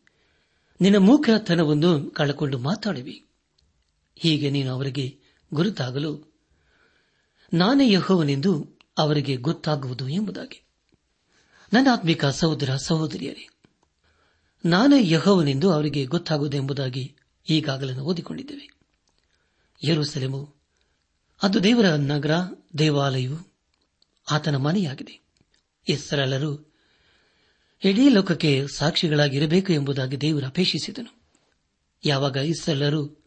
S1: ನಿನ್ನ ಮೂಕತನವನ್ನು ಕಳಕೊಂಡು ಮಾತಾಡುವಿ. ಹೀಗೆ ನೀನು ಅವರಿಗೆ ಗುರುತಾಗಲು, ನಾನೇ ಯಹೋವನೆಂದು ಅವರಿಗೆ ಗೊತ್ತಾಗುವುದು ಎಂಬುದಾಗಿ. ನನ್ನ ಆತ್ಮಿಕ ಸಹೋದರ ಸಹೋದರಿಯರೇ, ನಾನೇ ಯಹೋವನೆಂದು ಅವರಿಗೆ ಗೊತ್ತಾಗುವುದು ಎಂಬುದಾಗಿ ಈಗಾಗಲೇ ಓದಿಕೊಂಡಿದ್ದೇವೆ. ಯರುಸಲೆಮು, ಅದು ದೇವರ ನಗರ ದೇವಾಲಯವು ಆತನ ಮನೆಯಾಗಿದೆ. ಇಸ್ರಾಲರು ಇಡೀ ಲೋಕಕ್ಕೆ ಸಾಕ್ಷಿಗಳಾಗಿರಬೇಕು ಎಂಬುದಾಗಿ ದೇವರು ಅಪೇಕ್ಷಿಸಿದನು. ಯಾವಾಗ ಇಸ್ರಾಲರು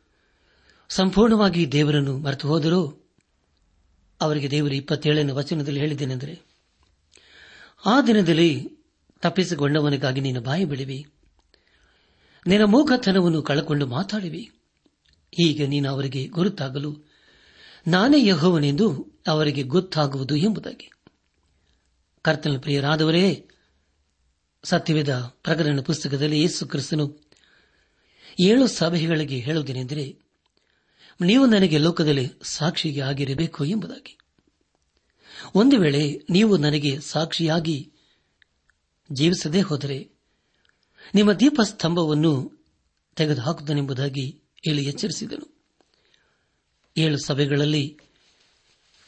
S1: ಸಂಪೂರ್ಣವಾಗಿ ದೇವರನ್ನು ಮರೆತು ಹೋದರೋ ಅವರಿಗೆ ದೇವರು ಇಪ್ಪತ್ತೇಳನೇ ವಚನದಲ್ಲಿ ಹೇಳಿದ್ದೇನೆಂದರೆ, ಆ ದಿನದಲ್ಲಿ ತಪ್ಪಿಸಿಕೊಂಡವನಿಗಾಗಿ ನೀನು ಬಾಯಿ ಬಿಡಿವಿ. ನಿನ್ನ ಮೂಕತನವನ್ನು ಕಳಕೊಂಡು ಮಾತಾಡಿವಿ. ಹೀಗೆ ನೀನು ಅವರಿಗೆ ಗುರುತಾಗಲು ನಾನೇ ಯಹೋವನೆಂದು ಅವರಿಗೆ ಗೊತ್ತಾಗುವುದು ಎಂಬುದಾಗಿ. ಕರ್ತನ ಪ್ರಿಯರಾದವರೇ, ಸತ್ಯವೇದ ಪ್ರಕರಣ ಪುಸ್ತಕದಲ್ಲಿ ಯೇಸು ಕ್ರಿಸ್ತನು ಏಳು ಸಭೆಗಳಿಗೆ ಹೇಳುವುದೇನೆಂದರೆ, ನೀವು ನನಗೆ ಲೋಕದಲ್ಲಿ ಸಾಕ್ಷಿಗೆ ಆಗಿರಬೇಕು ಎಂಬುದಾಗಿ. ಒಂದು ವೇಳೆ ನೀವು ನನಗೆ ಸಾಕ್ಷಿಯಾಗಿ ಜೀವಿಸದೇ ಹೋದರೆ, ನಿಮ್ಮ ದೀಪಸ್ತಂಭವನ್ನು ತೆಗೆದುಹಾಕುತ್ತನೆಂಬುದಾಗಿ ಇಲ್ಲಿ ಎಚ್ಚರಿಸಿದನು. ಏಳು ಸಭೆಗಳಲ್ಲಿ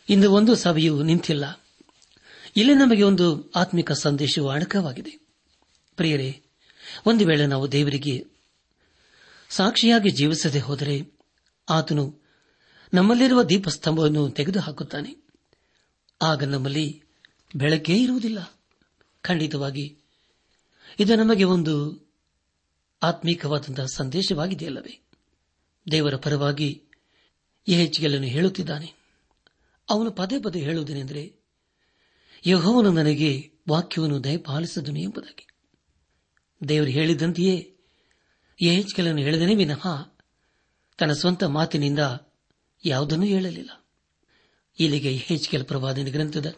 S1: ಇಂದು ಒಂದು ಸಭೆಯು ನಿಂತಿಲ್ಲ. ಇಲ್ಲಿ ನಮಗೆ ಒಂದು ಆತ್ಮಿಕ ಸಂದೇಶವು ಅಣಕವಾಗಿದೆ ಪ್ರಿಯರೇ, ಒಂದು ವೇಳೆ ನಾವು ದೇವರಿಗೆ ಸಾಕ್ಷಿಯಾಗಿ ಜೀವಿಸದೆ ಹೋದರೆ ಆತನು ನಮ್ಮಲ್ಲಿರುವ ದೀಪಸ್ತಂಭವನ್ನು ತೆಗೆದುಹಾಕುತ್ತಾನೆ. ಆಗ ನಮ್ಮಲ್ಲಿ ಬೆಳಕೇ ಇರುವುದಿಲ್ಲ. ಖಂಡಿತವಾಗಿ, ಇದು ನಮಗೆ ಒಂದು ಆತ್ಮೀಕವಾದಂತಹ ಸಂದೇಶವಾಗಿದೆಯಲ್ಲವೇ? ದೇವರ ಪರವಾಗಿ ಹೆಚ್ಚಿಗೆಲ್ಲನ್ನು ಹೇಳುತ್ತಿದ್ದಾನೆ. ಅವನು ಪದೇ ಪದೇ ಹೇಳುವುದೇನೆಂದರೆ, ಯಹೋವನು ನನಗೆ ವಾಕ್ಯವನ್ನು ದಯಪಾಲಿಸಿದನು ಎಂಬುದಾಗಿ. ದೇವರು ಹೇಳಿದಂತೆಯೇ ಯಹೆಚ್ಕೆಲನ್ನು ಹೇಳಿದನೇ ವಿನಃ ತನ್ನ ಸ್ವಂತ ಮಾತಿನಿಂದ ಯಾವುದನ್ನೂ ಹೇಳಲಿಲ್ಲ. ಇಲ್ಲಿಗೆ ಯಹೆಚ್ಕೆಲ ಪ್ರವಾದನ ಗ್ರಂಥದ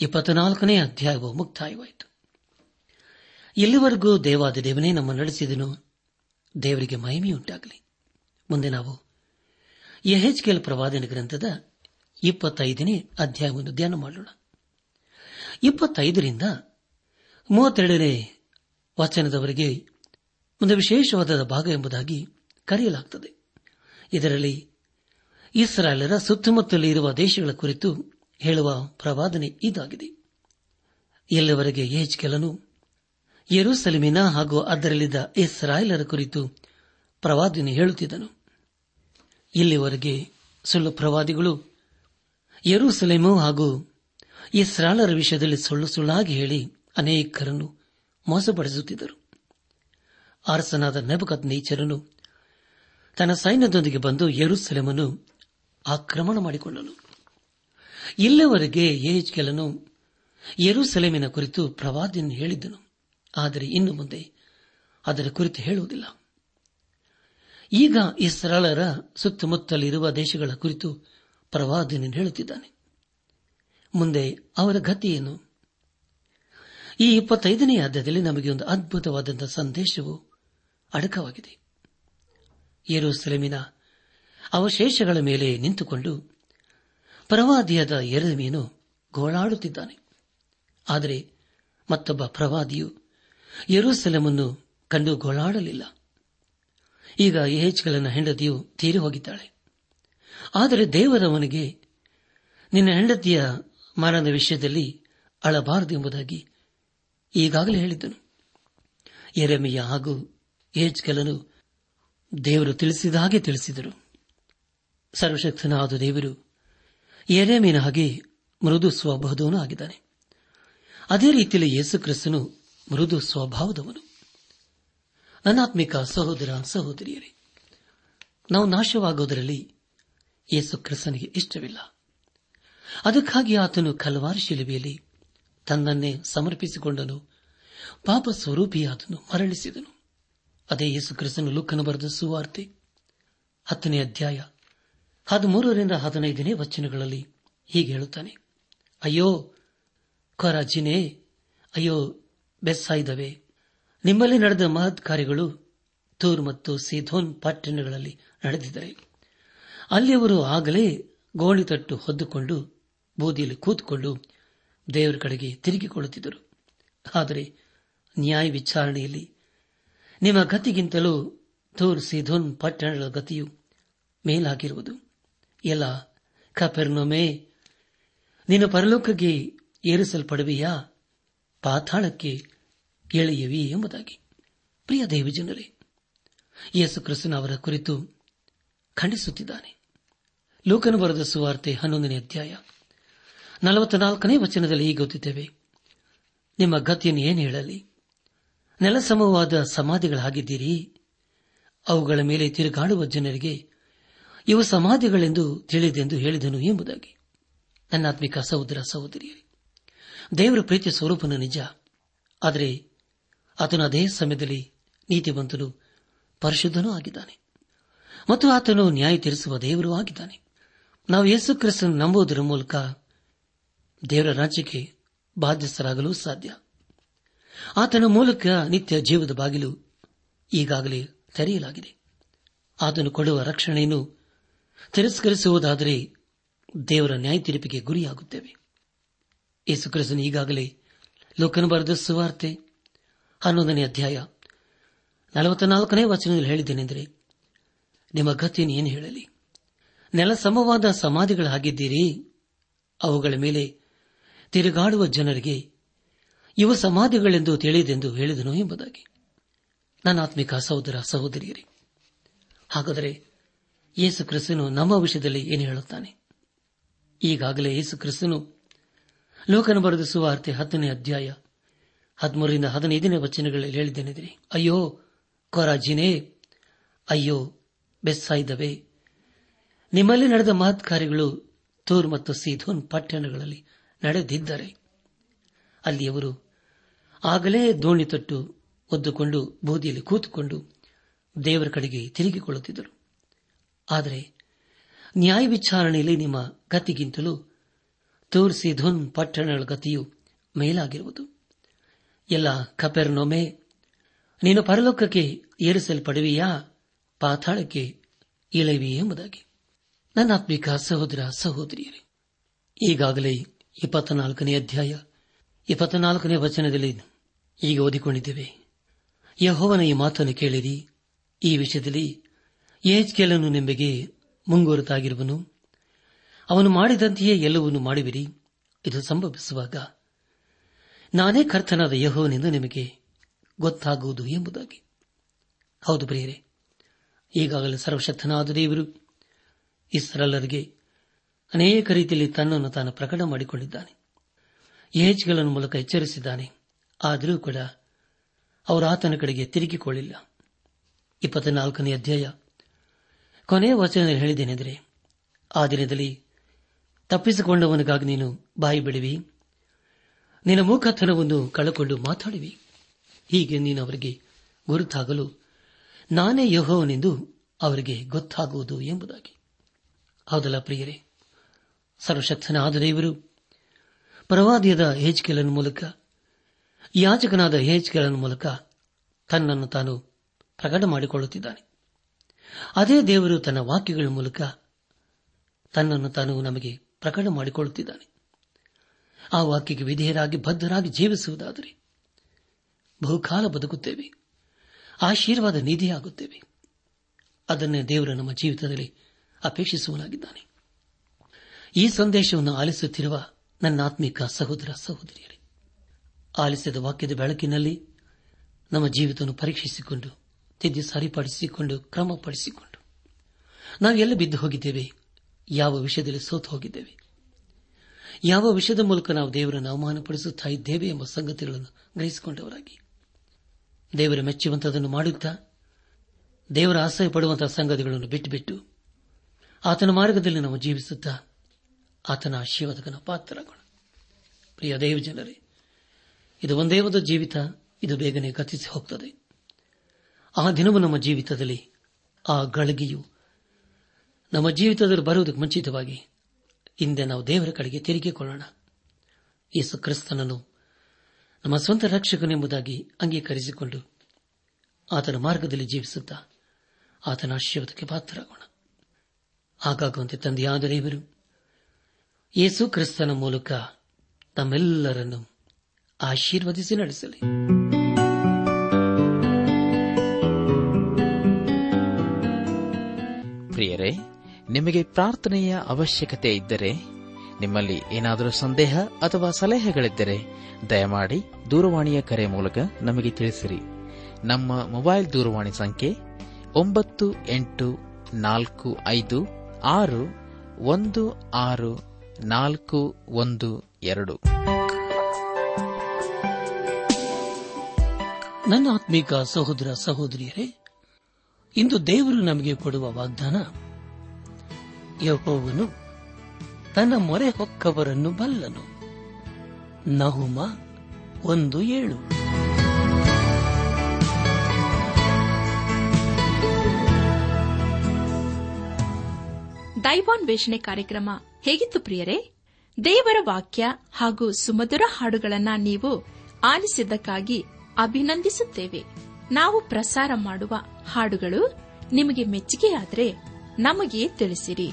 S1: ಇಪ್ಪತ್ನಾಲ್ಕನೇ ಅಧ್ಯಾಯವು ಮುಕ್ತಾಯವಾಯಿತು. ಇಲ್ಲಿವರೆಗೂ ದೇವಾದ ದೇವನೇ ನಮ್ಮ ನಡೆಸಿದನು. ದೇವರಿಗೆ ಮಹಿಮೆಯುಂಟಾಗಲಿ. ಮುಂದೆ ನಾವು ಯಹೆಚ್ಕೆಲ್ ಪ್ರವಾದನ ಗ್ರಂಥದ ಇಪ್ಪತ್ತೈದನೇ ಅಧ್ಯಾಯವನ್ನು ಧ್ಯಾನ ಮಾಡೋಣ. ಇಪ್ಪತ್ತೈದರಿಂದ ಮೂವತ್ತೆರಡನೇ ವಚನದವರೆಗೆ ಒಂದು ವಿಶೇಷವಾದ ಭಾಗ ಎಂಬುದಾಗಿ ಕರೆಯಲಾಗುತ್ತದೆ ಇದರಲ್ಲಿ ಇಸ್ರಾಯೇಲರ ಸುತ್ತಮುತ್ತಲೇ ಇರುವ ದೇಶಗಳ ಕುರಿತು ಹೇಳುವ ಪ್ರವಾದನೆ ಇದಾಗಿದೆ. ಇಲ್ಲಿವರೆಗೆ ಯೆಹೆಜ್ಕೇಲನು ಯೆರೂಸಲೇಮಿನ ಹಾಗೂ ಅದರಲ್ಲಿದ್ದ ಇಸ್ರಾಯೇಲರ ಕುರಿತು ಪ್ರವಾದನೆ ಹೇಳುತ್ತಿದ್ದನು ಇಲ್ಲಿವರೆಗೆ ಸುಳ್ಳು ಪ್ರವಾದಿಗಳು ಯರೂಸಲೇಮು ಹಾಗೂ ಇಸ್ರಾಲರ ವಿಷಯದಲ್ಲಿ ಸುಳ್ಳು ಸುಳ್ಳಾಗಿ ಹೇಳಿ ಅನೇಕರನ್ನು ಮೋಸಪಡಿಸುತ್ತಿದ್ದರು. ಅರಸನಾದ ನೆಬಕತ್ ನೇಚರನು ತನ್ನ ಸೈನ್ಯದೊಂದಿಗೆ ಬಂದು ಯರೂಸಲೇಮನ್ನು ಆಕ್ರಮಣ ಮಾಡಿಕೊಂಡನು. ಇಲ್ಲಿವರೆಗೆ ಯೇಜ್ಕೆಲನು ಯರೂಸಲೇಮಿನ ಕುರಿತು ಪ್ರವಾದಿಯನ್ನು ಹೇಳಿದ್ದನು. ಆದರೆ ಇನ್ನು ಮುಂದೆ ಅದರ ಕುರಿತು ಹೇಳುವುದಿಲ್ಲ. ಈಗ ಇಸ್ರಾಳರ ಸುತ್ತಮುತ್ತಲಿರುವ ದೇಶಗಳ ಕುರಿತು ಪ್ರವಾದಿನ ಹೇಳುತ್ತಿದ್ದಾನೆ. ಮುಂದೆ ಅವರ ಗತಿಯೇನು ಈ ಇಪ್ಪತ್ತೈದನೇ ಅಧ್ಯಾಯದಲ್ಲಿ ನಮಗೆ ಒಂದು ಅದ್ಭುತವಾದಂತಹ ಸಂದೇಶವು ಅಡಕವಾಗಿದೆ. ಯೆರೂಸಲೇಮಿನ ಅವಶೇಷಗಳ ಮೇಲೆ ನಿಂತುಕೊಂಡು ಪ್ರವಾದಿಯಾದ ಎರಮೀನು ಗೋಳಾಡುತ್ತಿದ್ದಾನೆ. ಆದರೆ ಮತ್ತೊಬ್ಬ ಪ್ರವಾದಿಯು ಯೆರೂಸಲೇಮನ್ನು ಕಂಡು ಗೋಳಾಡಲಿಲ್ಲ. ಈಗ ಯಹೆಚ್ಗಳನ್ನ ಹೆಂಡತಿಯು ತೀರಿ ಹೋಗಿದ್ದಾಳೆ. ಆದರೆ ದೇವರವನಿಗೆ, ನಿನ್ನ ಹೆಂಡತಿಯ ಮರಣದ ವಿಷಯದಲ್ಲಿ ಅಳಬಾರದು ಎಂಬುದಾಗಿ ಈಗಾಗಲೇ ಹೇಳಿದ್ದನು. ಎರೆಮೆಯ ಹಾಗೂ ಏಜ್ಕಲನು ದೇವರು ತಿಳಿಸಿದ ಹಾಗೆ ತಿಳಿಸಿದರು. ಸರ್ವಶಕ್ತನಾದ ದೇವರು ಎರೆಮೀನ ಹಾಗೆ ಮೃದು ಸ್ವಭಾವದವನು ಆಗಿದ್ದಾನೆ. ಅದೇ ರೀತಿಯಲ್ಲಿ ಯೇಸು ಕ್ರಿಸ್ತನು ಮೃದು ಸ್ವಭಾವದವನು. ನನ್ನಾತ್ಮಿಕ ಸಹೋದರ ಸಹೋದರಿಯರೇ, ನಾವು ನಾಶವಾಗುವುದರಲ್ಲಿ ಯೇಸು ಕ್ರಿಸ್ತನಿಗೆ ಇಷ್ಟವಿಲ್ಲ. ಅದಕ್ಕಾಗಿ ಆತನು ಕಲವಾರು ಶಿಲುಬೆಯಲ್ಲಿ ತನ್ನನ್ನೇ ಸಮರ್ಪಿಸಿಕೊಂಡನು, ಪಾಪ ಸ್ವರೂಪಿಯಾದನು ಮರಳಿಸಿದನು. ಅದೇ ಯೇಸು ಕ್ರಿಸ್ತನು ಲುಕ್ಕನು ಬರೆದ ಸುವಾರ್ತೆ. ಹತ್ತನೇ ಅಧ್ಯಾಯ ಹದಿಮೂರರಿಂದ ಹದಿನೈದನೇ ವಚನಗಳಲ್ಲಿ ಹೀಗೆ ಹೇಳುತ್ತಾನೆ. ಅಯ್ಯೋ, ಕೊರಾಜಿನೇ, ಅಯ್ಯೋ, ಬೆಸ್ಸಾಯಿದವೆ ನಿಮ್ಮಲ್ಲಿ ನಡೆದ ಮಹತ್ ಕಾರ್ಯಗಳು ತೂರ್ ಮತ್ತು ಸಿಧೋನ್ ಪಟ್ಟಣಗಳಲ್ಲಿ ನಡೆದಿದ್ದರೆ, ಅಲ್ಲಿ ಅವರು ಆಗಲೇ ಗೋಣಿತಟ್ಟು ಹೊದ್ದುಕೊಂಡು, ಬೂದಿಯಲ್ಲಿ ಕೂತುಕೊಂಡು ದೇವರ ಕಡೆಗೆ ತಿರುಗಿಕೊಳ್ಳುತ್ತಿದ್ದರು. ಆದರೆ ನ್ಯಾಯ ವಿಚಾರಣೆಯಲ್ಲಿ ನಿಮ್ಮ ಗತಿಗಿಂತಲೂ ತೂರ್ ಸಿಧೋನ್ ಪಟ್ಟಣಗಳ ಗತಿಯು ಮೇಲಾಗಿರುವುದು. ಎಲ್ಲ ಕಪೆರ್ನೊಮೆ, ನಿನ್ನ ಪರಲೋಕಕ್ಕೆ ಏರಿಸಲ್ಪಡುವೆಯಾ? ಪಾತಾಳಕ್ಕೆ ಎಳೆಯುವಿ ಎಂಬುದಾಗಿ. ಪ್ರಿಯ ದೇವಜನರೇ ಯೇಸು ಕ್ರಿಸ್ತನ ಅವರ ಕುರಿತು ಖಂಡಿಸುತ್ತಿದ್ದಾನೆ. ಲೋಕನು ಬರೆದ ಸುವಾರ್ತೆ ಹನ್ನೊಂದನೇ ಅಧ್ಯಾಯ ನಲವತ್ನಾಲ್ಕನೇ ವಚನದಲ್ಲಿ ಹೀಗೆ ಗೊತ್ತಿದ್ದೇವೆ ನಿಮ್ಮ ಗತಿಯನ್ನು ಏನು ಹೇಳಲಿ? ನೆಲಸಮವಾದ ಸಮಾಧಿಗಳಾಗಿದ್ದೀರಿ. ಅವುಗಳ ಮೇಲೆ ತಿರುಗಾಡುವ ಜನರಿಗೆ ಇವು ಸಮಾಧಿಗಳೆಂದು ತಿಳಿದೆಂದು ಹೇಳಿದನು ಎಂಬುದಾಗಿ. ನನ್ನಾತ್ಮಿಕ ಸಹೋದರ ಸಹೋದರಿಯರೇ, ದೇವರ ಪ್ರೀತಿ ಸ್ವರೂಪನ ನಿಜ. ಆದರೆ ಆತನು ಅದೇ ಸಮಯದಲ್ಲಿ ನೀತಿವಂತನು ಪರಿಶುದ್ಧನೂ ಆಗಿದ್ದಾನೆ. ಮತ್ತು ಆತನು ನ್ಯಾಯ ತೀರಿಸುವ ದೇವರೂ ಆಗಿದ್ದಾನೆ. ನಾವು ಯೇಸು ಕ್ರಿಸ್ತನ ನಂಬುವುದರ ಮೂಲಕ ದೇವರ ರಾಜ್ಯಕ್ಕೆ ಬಾಧ್ಯಸ್ಥರಾಗಲು ಸಾಧ್ಯ. ಆತನ ಮೂಲಕ ನಿತ್ಯ ಜೀವದ ಬಾಗಿಲು ಈಗಾಗಲೇ ತೆರೆಯಲಾಗಿದೆ. ಆತನು ಕೊಡುವ ರಕ್ಷಣೆಯನ್ನು ತಿರಸ್ಕರಿಸುವುದಾದರೆ ದೇವರ ನ್ಯಾಯ ತೀರ್ಪಿಗೆ ಗುರಿಯಾಗುತ್ತೇವೆ. ಯೇಸು ಈಗಾಗಲೇ ಲೋಕನು ಬರೆದ ಸುವಾರ್ತೆ ಹನ್ನೊಂದನೇ ಅಧ್ಯಾಯ ನಲವತ್ನಾಲ್ಕನೇ ವಚನದಲ್ಲಿ ಹೇಳಿದ್ದೇನೆಂದರೆ, ನಿಮ್ಮ ಗತಿಯನ್ನು ಏನು ಹೇಳಲಿ. ನೆಲ ಸಮವಾದ ಸಮಾಧಿಗಳಾಗಿದ್ದೀರಿ. ಅವುಗಳ ಮೇಲೆ ತಿರುಗಾಡುವ ಜನರಿಗೆ ಇವು ಸಮಾಧಿಗಳೆಂದು ತಿಳಿದೆಂದು ಹೇಳಿದನು ಎಂಬುದಾಗಿ. ನನ್ನ ಆತ್ಮಿಕ ಸಹೋದರ, ಸಹೋದರಿಯರೇ, ಹಾಗಾದರೆ ಯೇಸು ಕ್ರಿಸ್ತನು ನಮ್ಮ ವಿಷಯದಲ್ಲಿ ಏನು ಹೇಳುತ್ತಾನೆ? ಈಗಾಗಲೇ ಯೇಸು ಕ್ರಿಸ್ತನು ಲೋಕನ ಬರೆದ ಸುವಾರ್ತೆ ಹತ್ತನೇ ಅಧ್ಯಾಯ ಹದಿಮೂರರಿಂದ ಹದಿನೈದನೇ ವಚನಗಳಲ್ಲಿ ಹೇಳಿದ್ದೇನೆಂದರೆ, ಅಯ್ಯೋ, ಕೊರಾಜಿನೇ, ಅಯ್ಯೋ, ಬೆಸ್ಸಾಯಿದವೆ. ನಿಮ್ಮಲ್ಲಿ ನಡೆದ ಮಹತ್ ಕಾರ್ಯಗಳು ತೂರ್ ಮತ್ತು ಸೀಧೋನ್ ಪಟ್ಟಣಗಳಲ್ಲಿ ನಡೆದಿದ್ದರೆ, ಅಲ್ಲಿ ಅವರು ಆಗಲೇ ದೋಣಿ ತೊಟ್ಟು ಒದ್ದುಕೊಂಡು ಬೂದಿಯಲ್ಲಿ ಕೂತುಕೊಂಡು ದೇವರ ಕಡೆಗೆ ತಿರುಗಿಕೊಳ್ಳುತ್ತಿದ್ದರು. ಆದರೆ ನ್ಯಾಯ ವಿಚಾರಣೆಯಲ್ಲಿ ನಿಮ್ಮ ಗತಿಗಿಂತಲೂ ತೂರ್ ಸೀಧೋನ್ ಪಟ್ಟಣಗಳ ಗತಿಯು ಮೇಲಾಗಿರುವುದು. ಎಲ್ಲ ಕಪೆರ್ನೊಮೆ, ನೀನು ಪರಲೋಕಕ್ಕೆ ಏರಿಸಲ್ಪಡುವಿಯಾ? ಪಾತಾಳಕ್ಕೆ ಇಳವಿ ಎಂಬುದಾಗಿ. ನನ್ನ ಆತ್ಮಿಕ ಸಹೋದರ ಸಹೋದರಿಯರೇ, ಈಗಾಗಲೇ ಇಪ್ಪತ್ನಾಲ್ಕನೇ ಅಧ್ಯಾಯ, ಇಪ್ಪತ್ನಾಲ್ಕನೇ ವಚನದಲ್ಲಿ ಈಗ ಓದಿಕೊಂಡಿದ್ದೇವೆ. ಯಹೋವನ ಈ ಮಾತನ್ನು ಕೇಳಿರಿ. ಈ ವಿಷಯದಲ್ಲಿ ಯೇಜ್ಕೇಲನು ನಿಂಬೆಗೆ ಮುಂಗುರುತಾಗಿರುವನು ಅವನು ಮಾಡಿದಂತೆಯೇ ಎಲ್ಲವನ್ನೂ ಮಾಡುವಿರಿ. ಇದು ಸಂಭವಿಸುವಾಗ ನಾನೇ ಕರ್ತನಾದ ಯಹೋವನೆಂದು ನಿಮಗೆ ಗೊತ್ತಾಗುವುದು ಎಂಬುದಾಗಿ. ಹೌದು ಪ್ರಿಯರೇ, ಈಗಾಗಲೇ ಸರ್ವಶಕ್ತನಾದ ದೇವರು ಇಸ್ರಲ್ಲರಿಗೆ ಅನೇಕ ರೀತಿಯಲ್ಲಿ ತನ್ನನ್ನು ತಾನು ಪ್ರಕಟ ಮಾಡಿಕೊಂಡಿದ್ದಾನೆ. ಏಜ್ಗಳನ್ನು ಮೂಲಕ ಎಚ್ಚರಿಸಿದ್ದಾನೆ. ಆದರೂ ಕೂಡ ಅವರು ಆತನ ಕಡೆಗೆ ತಿರುಗಿಕೊಳ್ಳಿಲ್ಲ. ಇಪ್ಪತ್ನಾಲ್ಕನೇ ಅಧ್ಯಾಯ. ಕೊನೆಯ ವಚನದಲ್ಲಿ ಹೇಳಿದ್ದೇನೆಂದರೆ, ಆ ದಿನದಲ್ಲಿ ತಪ್ಪಿಸಿಕೊಂಡವನಿಗಾಗಿ ನೀನು ಬಾಯಿ ಬಿಡುವಿ ನಿನ್ನ ಮೂಕತನವನ್ನು ಕಳಕೊಂಡು ಮಾತಾಡುವಿ ಹೀಗೆ ನೀನು ಅವರಿಗೆ ಗುರುತಾಗಲು ನಾನೇ ಯಹೋವನೆಂದು ಅವರಿಗೆ ಗೊತ್ತಾಗುವುದು ಎಂಬುದಾಗಿ. ಹೌದಲ್ಲ ಪ್ರಿಯರೇ? ಸರ್ವಶಕ್ತನಾದ ದೇವರು, ಪ್ರವಾದಿಯದ ಹೇಜ್ಕೆಲನ ಮೂಲಕ ಯಾಚಕನಾದ ಹೇಜ್ಕೆಲನ ಮೂಲಕ ತನ್ನನ್ನು ತಾನು ಪ್ರಕಟ ಮಾಡಿಕೊಳ್ಳುತ್ತಿದ್ದಾನೆ. ಅದೇ ದೇವರು ತನ್ನ ವಾಕ್ಯಗಳ ಮೂಲಕ ತನ್ನನ್ನು ತಾನು ನಮಗೆ ಪ್ರಕಟ ಮಾಡಿಕೊಳ್ಳುತ್ತಿದ್ದಾನೆ. ಆ ವಾಕ್ಯಕ್ಕೆ ವಿಧೇಯರಾಗಿ, ಬದ್ಧರಾಗಿ ಜೀವಿಸುವುದಾದರೆ ಬಹುಕಾಲ ಬದುಕುತ್ತೇವೆ. ಆಶೀರ್ವಾದ ನಿಧಿಯಾಗುತ್ತೇವೆ. ಅದನ್ನೇ ದೇವರು ನಮ್ಮ ಜೀವಿತದಲ್ಲಿ ಅಪೇಕ್ಷಿಸುವನಾಗಿದ್ದಾನೆ ಈ ಸಂದೇಶವನ್ನು ಆಲಿಸುತ್ತಿರುವ ನನ್ನ ಆತ್ಮಿಕ ಸಹೋದರ ಸಹೋದರಿಯರೇ, ಆಲಿಸಿದ ವಾಕ್ಯದ ಬೆಳಕಿನಲ್ಲಿ ನಮ್ಮ ಜೀವಿತವನ್ನು ಪರೀಕ್ಷಿಸಿಕೊಂಡು, ತಿದ್ದಿ ಸರಿಪಡಿಸಿಕೊಂಡು, ಕ್ರಮಪಡಿಸಿಕೊಂಡು ನಾವು ಎಲ್ಲ ಬಿದ್ದು ಹೋಗಿದ್ದೇವೆ. ಯಾವ ವಿಷಯದಲ್ಲಿ ಸೋತು ಹೋಗಿದ್ದೇವೆ. ಯಾವ ವಿಷಯದ ಮೂಲಕ ನಾವು ದೇವರನ್ನು ಅವಮಾನಪಡಿಸುತ್ತಾ ಇದ್ದೇವೆ ಎಂಬ ಸಂಗತಿಗಳನ್ನು ಗ್ರಹಿಸಿಕೊಂಡವರಾಗಿ. ದೇವರ ಮೆಚ್ಚುವಂತದನ್ನು ಮಾಡುತ್ತಾ, ದೇವರ ಆಸೆ ಪಡುವಂತಹ ಸಂಗತಿಗಳನ್ನು ಬಿಟ್ಟು ಬಿಟ್ಟು ಆತನ ಮಾರ್ಗದಲ್ಲಿ ನಾವು ಜೀವಿಸುತ್ತಾ, ಆತನ ಆಶೀರ್ವಾದಕನ ಪಾತ್ರರಾಗೋಣ. ಪ್ರಿಯ ದೇವ ಜನರೇ, ಇದು ಒಂದೇ ಒಂದು ಜೀವಿತ, ಇದು ಬೇಗನೆ ಗತಿಸಿ ಹೋಗ್ತದೆ. ಆ ದಿನವೂ ನಮ್ಮ ಜೀವಿತದಲ್ಲಿ, ಆ ಗಳಿಗೆಯು ನಮ್ಮ ಜೀವಿತದಲ್ಲಿ ಬರುವುದಕ್ಕೆ ಮುಂಚಿತವಾಗಿ ಹಿಂದೆ ನಾವು ದೇವರ ಕಡೆಗೆ ತಿರುಗಿಕೊಳ್ಳೋಣ. ಯೇಸು ಕ್ರಿಸ್ತನನ್ನು ನಮ್ಮ ಸ್ವಂತ ರಕ್ಷಕನೆಂಬುದಾಗಿ ಅಂಗೀಕರಿಸಿಕೊಂಡು ಆತನ ಮಾರ್ಗದಲ್ಲಿ ಜೀವಿಸುತ್ತಾ ಆತನ ಆಶೀರ್ವಾದಕ್ಕೆ ಪಾತ್ರರಾಗೋಣ. ಹಾಗಾಗುವಂತೆ ತಂದೆಯಾದ ದೇವರು, ಯೇಸು ಕ್ರಿಸ್ತನ ಮೂಲಕ ತಮ್ಮೆಲ್ಲರನ್ನು ಆಶೀರ್ವದಿಸಿ ನಡೆಸಲಿ.
S2: ನಿಮಗೆ ಪ್ರಾರ್ಥನೆಯ ಅವಶ್ಯಕತೆ ಇದ್ದರೆ, ನಿಮ್ಮಲ್ಲಿ ಏನಾದರೂ ಸಂದೇಹ ಅಥವಾ ಸಲಹೆಗಳಿದ್ದರೆ, ದಯಮಾಡಿ ದೂರವಾಣಿಯ ಕರೆ ಮೂಲಕ ನಮಗೆ ತಿಳಿಸಿರಿ. ನಮ್ಮ ಮೊಬೈಲ್ ದೂರವಾಣಿ ಸಂಖ್ಯೆ ಒಂಬತ್ತು ಎಂಟು ನಾಲ್ಕು ಐದು ಆರು ಒಂದು ಆರು ನಾಲ್ಕು ಒಂದು ಎರಡು.
S1: ನನ್ನ ಆತ್ಮೀಕ ಸಹೋದರ ಸಹೋದರಿಯರೇ, ಇಂದು ದೇವರು ನಮಗೆ ಕೊಡುವ ವಾಗ್ದಾನ ಯಹೋವನು ತನ್ನ ಮೊರೆ ಹೊಕ್ಕವರನ್ನು ಬಲ್ಲನು. ನಹುಮ ಒಂದು ಏಳು.
S3: ದೈವಾನ್ ವೇಷಣೆ ಕಾರ್ಯಕ್ರಮ ಹೇಗಿತ್ತು ಪ್ರಿಯರೇ? ದೇವರ ವಾಕ್ಯ ಹಾಗೂ ಸುಮಧುರ ಹಾಡುಗಳನ್ನ ನೀವು ಆಲಿಸಿದ್ದಕ್ಕಾಗಿ ಅಭಿನಂದಿಸುತ್ತೇವೆ. ನಾವು ಪ್ರಸಾರ ಮಾಡುವ ಹಾಡುಗಳು ನಿಮಗೆ ಮೆಚ್ಚುಗೆಯಾದರೆ ನಮಗೆ ತಿಳಿಸಿರಿ.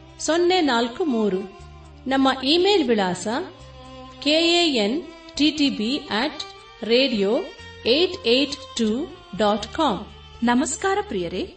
S4: ಸೊನ್ನೆ ನಾಲ್ಕು ಮೂರು. ನಮ್ಮ ಇಮೇಲ್ ವಿಳಾಸ K A N T T B at radio eight eight two dot com
S3: ನಮಸ್ಕಾರ ಪ್ರಿಯರೇ.